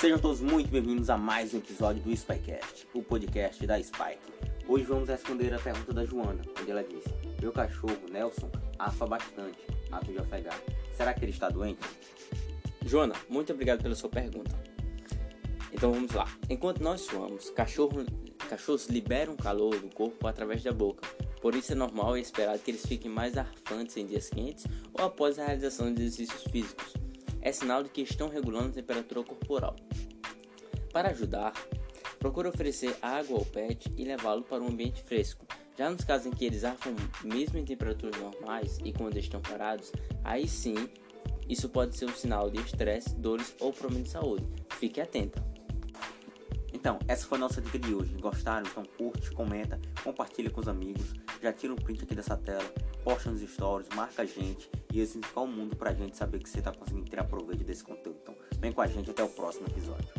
Sejam todos muito bem-vindos a mais um episódio do Spycast, o podcast da Spike. Hoje vamos responder a pergunta da Joana, onde ela disse: Meu cachorro, Nelson, afa bastante, ato de ofegar. Será que ele está doente? Joana, muito obrigado pela sua pergunta. Então vamos lá. Enquanto nós suamos, cachorro, cachorros liberam calor do corpo através da boca. Por isso é normal e esperado que eles fiquem mais arfantes em dias quentes ou após a realização de exercícios físicos. É sinal de que estão regulando a temperatura corporal. Para ajudar, procure oferecer água ao pet e levá-lo para um ambiente fresco. Já nos casos em que eles arfam mesmo em temperaturas normais e quando estão parados, aí sim isso pode ser um sinal de estresse, dores ou problema de saúde. Fique atenta. Então, essa foi a nossa dica de hoje. Gostaram? Então curte, comenta, compartilha com os amigos, já tira um print aqui dessa tela, posta nos stories, marca a gente assim fica o mundo pra gente saber que você tá conseguindo tirar proveito desse conteúdo. Então, vem com a gente até o próximo episódio.